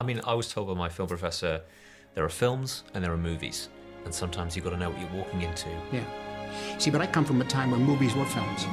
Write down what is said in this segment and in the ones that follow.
I mean, I was told by my film professor there are films and there are movies, and sometimes you've got to know what you're walking into. Yeah. See, but I come from a time when movies were films.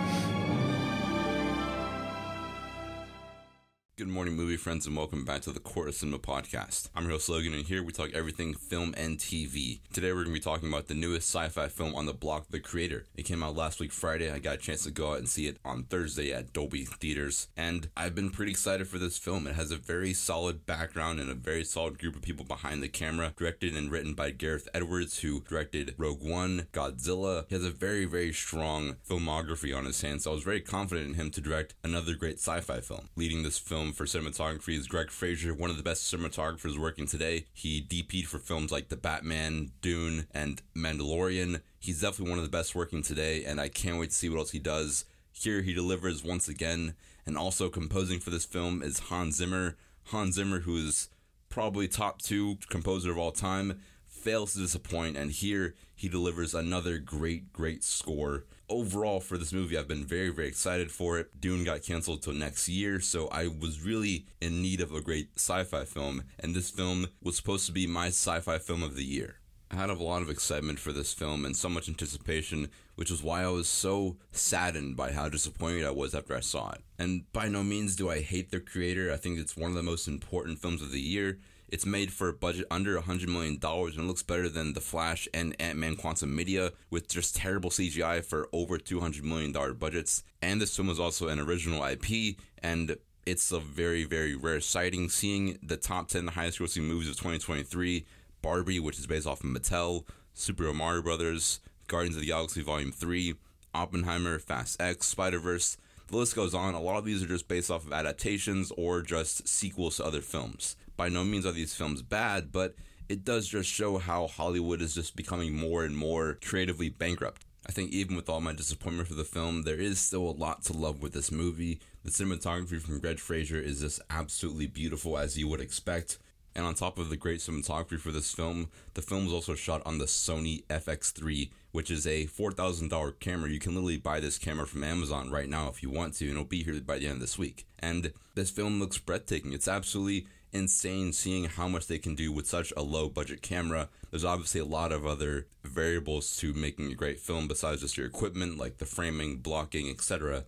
Good morning, movie friends, and welcome back to the Court of Cinema podcast. I'm your host Logan, and here we talk everything film and TV. Today, we're going to be talking about the newest sci-fi film on the block, The Creator. It came out last week Friday. I got a chance to go out and see it on Thursday at Dolby Theaters, and I've been pretty excited for this film. It has a very solid background and a very solid group of people behind the camera. Directed and written by Gareth Edwards, who directed Rogue One, Godzilla. He has a very, very strong filmography on his hands, so I was very confident in him to direct another great sci-fi film. Leading this film for cinematography is Greig Fraser, one of the best cinematographers working today. He DP'd for films like The Batman, Dune, and Mandalorian. He's definitely one of the best working today, and I can't wait to see what else he does. Here he delivers once again, and also composing for this film is Hans Zimmer. Hans Zimmer, who is probably top two composer of all time, fails to disappoint, and here he delivers another great, great score. Overall, for this movie, I've been very, very excited for it. Dune got canceled till next year, so I was really in need of a great sci fi film, and this film was supposed to be my sci fi film of the year. I had a lot of excitement for this film and so much anticipation, which was why I was so saddened by how disappointed I was after I saw it. And by no means do I hate the creator, I think it's one of the most important films of the year. It's made for a budget under $100 million and it looks better than The Flash and Ant Man Quantumania with just terrible CGI for over $200 million budgets. And this film was also an original IP and it's a very, very rare sighting. Seeing the top 10 highest grossing movies of 2023 Barbie, which is based off of Mattel, Super Mario Brothers, Guardians of the Galaxy Volume 3, Oppenheimer, Fast X, Spider Verse. The list goes on. A lot of these are just based off of adaptations or just sequels to other films. By no means are these films bad, but it does just show how Hollywood is just becoming more and more creatively bankrupt. I think even with all my disappointment for the film, there is still a lot to love with this movie. The cinematography from Greig Fraser is just absolutely beautiful as you would expect. And on top of the great cinematography for this film, the film was also shot on the Sony FX3, which is a $4,000 camera. You can literally buy this camera from Amazon right now if you want to, and it'll be here by the end of this week. And this film looks breathtaking. It's absolutely insane seeing how much they can do with such a low budget camera. There's obviously a lot of other variables to making a great film besides just your equipment, like the framing, blocking, etc.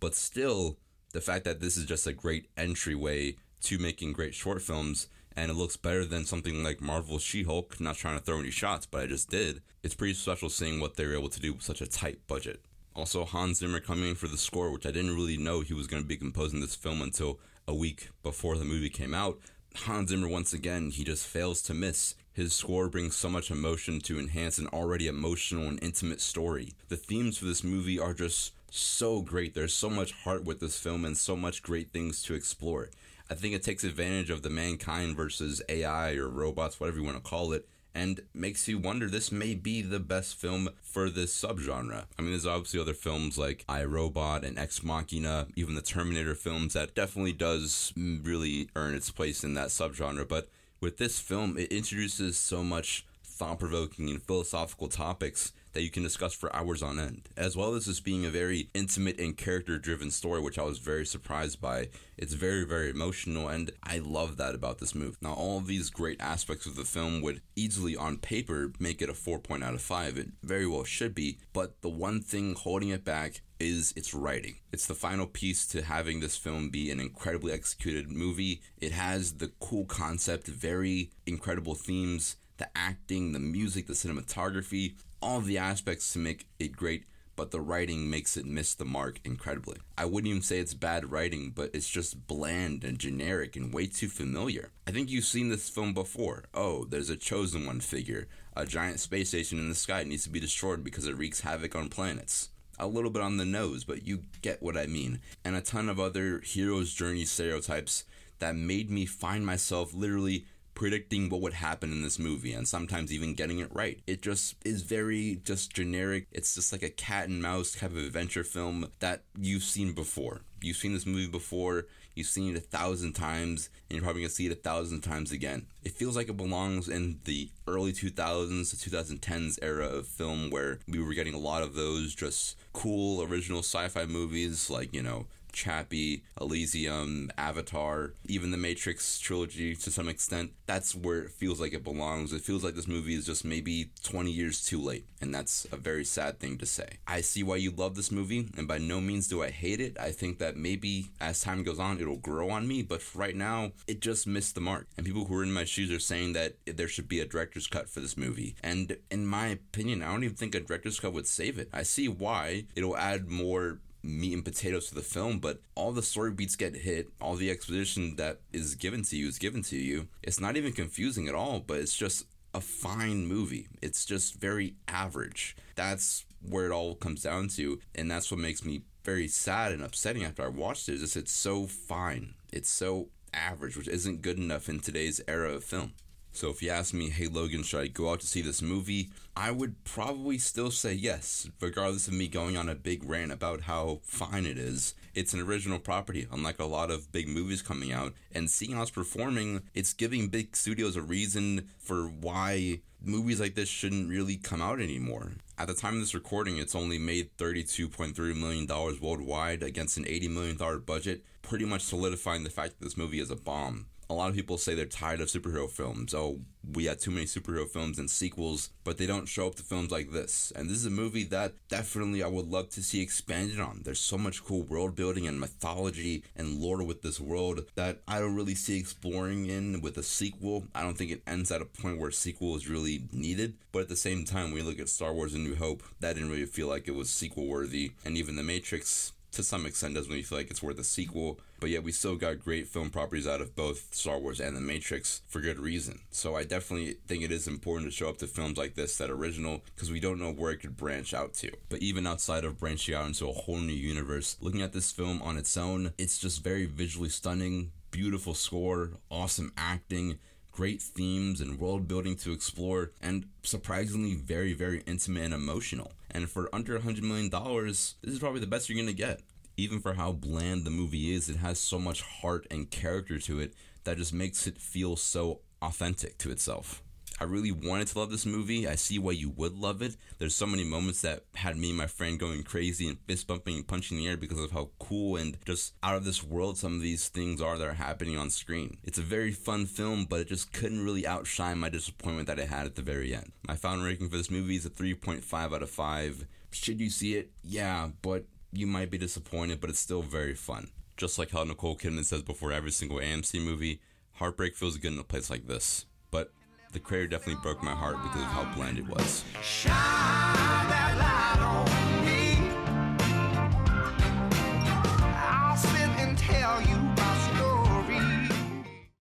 But still, the fact that this is just a great entryway to making great short films and it looks better than something like Marvel's She Hulk. Not trying to throw any shots, but I just did. It's pretty special seeing what they were able to do with such a tight budget. Also, Hans Zimmer coming in for the score, which I didn't really know he was going to be composing this film until a week before the movie came out. Hans Zimmer, once again, he just fails to miss. His score brings so much emotion to enhance an already emotional and intimate story. The themes for this movie are just so great. There's so much heart with this film and so much great things to explore. I think it takes advantage of the mankind versus AI or robots, whatever you want to call it, and makes you wonder this may be the best film for this subgenre. I mean, there's obviously other films like I Robot and Ex Machina, even the Terminator films that definitely does really earn its place in that subgenre, but with this film, it introduces so much thought provoking and philosophical topics that you can discuss for hours on end, as well as this being a very intimate and character driven story, which I was very surprised by. It's very, very emotional, and I love that about this movie. Now, all of these great aspects of the film would easily, on paper, make it a 4.0 out of 5. It very well should be, but the one thing holding it back is its writing. It's the final piece to having this film be an incredibly executed movie. It has the cool concept, very incredible themes, the acting, the music, the cinematography, all the aspects to make it great, but the writing makes it miss the mark incredibly. I wouldn't even say it's bad writing, but it's just bland and generic and way too familiar. I think you've seen this film before. Oh, there's a chosen one figure. A giant space station in the sky needs to be destroyed because it wreaks havoc on planets a little bit on the nose, but you get what I mean. And a ton of other hero's journey stereotypes that made me find myself literally predicting what would happen in this movie and sometimes even getting it right. It just is very just generic. It's just like a cat and mouse type of adventure film that you've seen before. You've seen this movie before, you've seen it a thousand times, and you're probably gonna see it a thousand times again. It feels like it belongs in the early 2000s to 2010s era of film where we were getting a lot of those just cool original sci fi movies like, you know, Chappie, Elysium, Avatar, even the Matrix trilogy to some extent. That's where it feels like it belongs. It feels like this movie is just maybe 20 years too late, and that's a very sad thing to say. I see why you love this movie, and by no means do I hate it. I think that maybe as time goes on, it'll grow on me, but right now, it just missed the mark. And people who are in my shoes are saying that there should be a director's cut for this movie. And in my opinion, I don't even think a director's cut would save it. I see why it'll add more meat and potatoes to the film, but all the story beats get hit, all the exposition that is given to you is given to you. It's not even confusing at all, but it's just a fine movie. It's just very average. That's where it all comes down to, and that's what makes me very sad and upsetting after I watched it. Is it's so fine. It's so average, which isn't good enough in today's era of film. So if you ask me, hey Logan, should I go out to see this movie? I would probably still say yes, regardless of me going on a big rant about how fine it is. It's an original property, unlike a lot of big movies coming out. And seeing it's performing, it's giving big studios a reason for why movies like this shouldn't really come out anymore. At the time of this recording, it's only made $32.3 million worldwide against an $80 million budget, pretty much solidifying the fact that this movie is a bomb a lot of people say they're tired of superhero films. Oh, we had too many superhero films and sequels, but they don't show up to films like this. And this is a movie that definitely I would love to see expanded on. There's so much cool world building and mythology and lore with this world that I don't really see exploring in with a sequel. I don't think it ends at a point where a sequel is really needed. But at the same time, when you look at Star Wars A New Hope, that didn't really feel like it was sequel worthy. And even The Matrix to some extent doesn't really feel like it's worth a sequel. But yet we still got great film properties out of both Star Wars and The Matrix for good reason. So I definitely think it is important to show up to films like this that original because we don't know where it could branch out to. But even outside of branching out into a whole new universe, looking at this film on its own, it's just very visually stunning, beautiful score, awesome acting great themes and world building to explore, and surprisingly very, very intimate and emotional. And for under $100 million, this is probably the best you're gonna get. Even for how bland the movie is, it has so much heart and character to it that just makes it feel so authentic to itself. I really wanted to love this movie. I see why you would love it. There's so many moments that had me and my friend going crazy and fist bumping and punching the air because of how cool and just out of this world some of these things are that are happening on screen. It's a very fun film, but it just couldn't really outshine my disappointment that it had at the very end. My final ranking for this movie is a 3.5 out of 5. Should you see it? Yeah, but you might be disappointed, but it's still very fun. Just like how Nicole Kidman says before every single AMC movie, heartbreak feels good in a place like this. But the Creator definitely broke my heart because of how bland it was.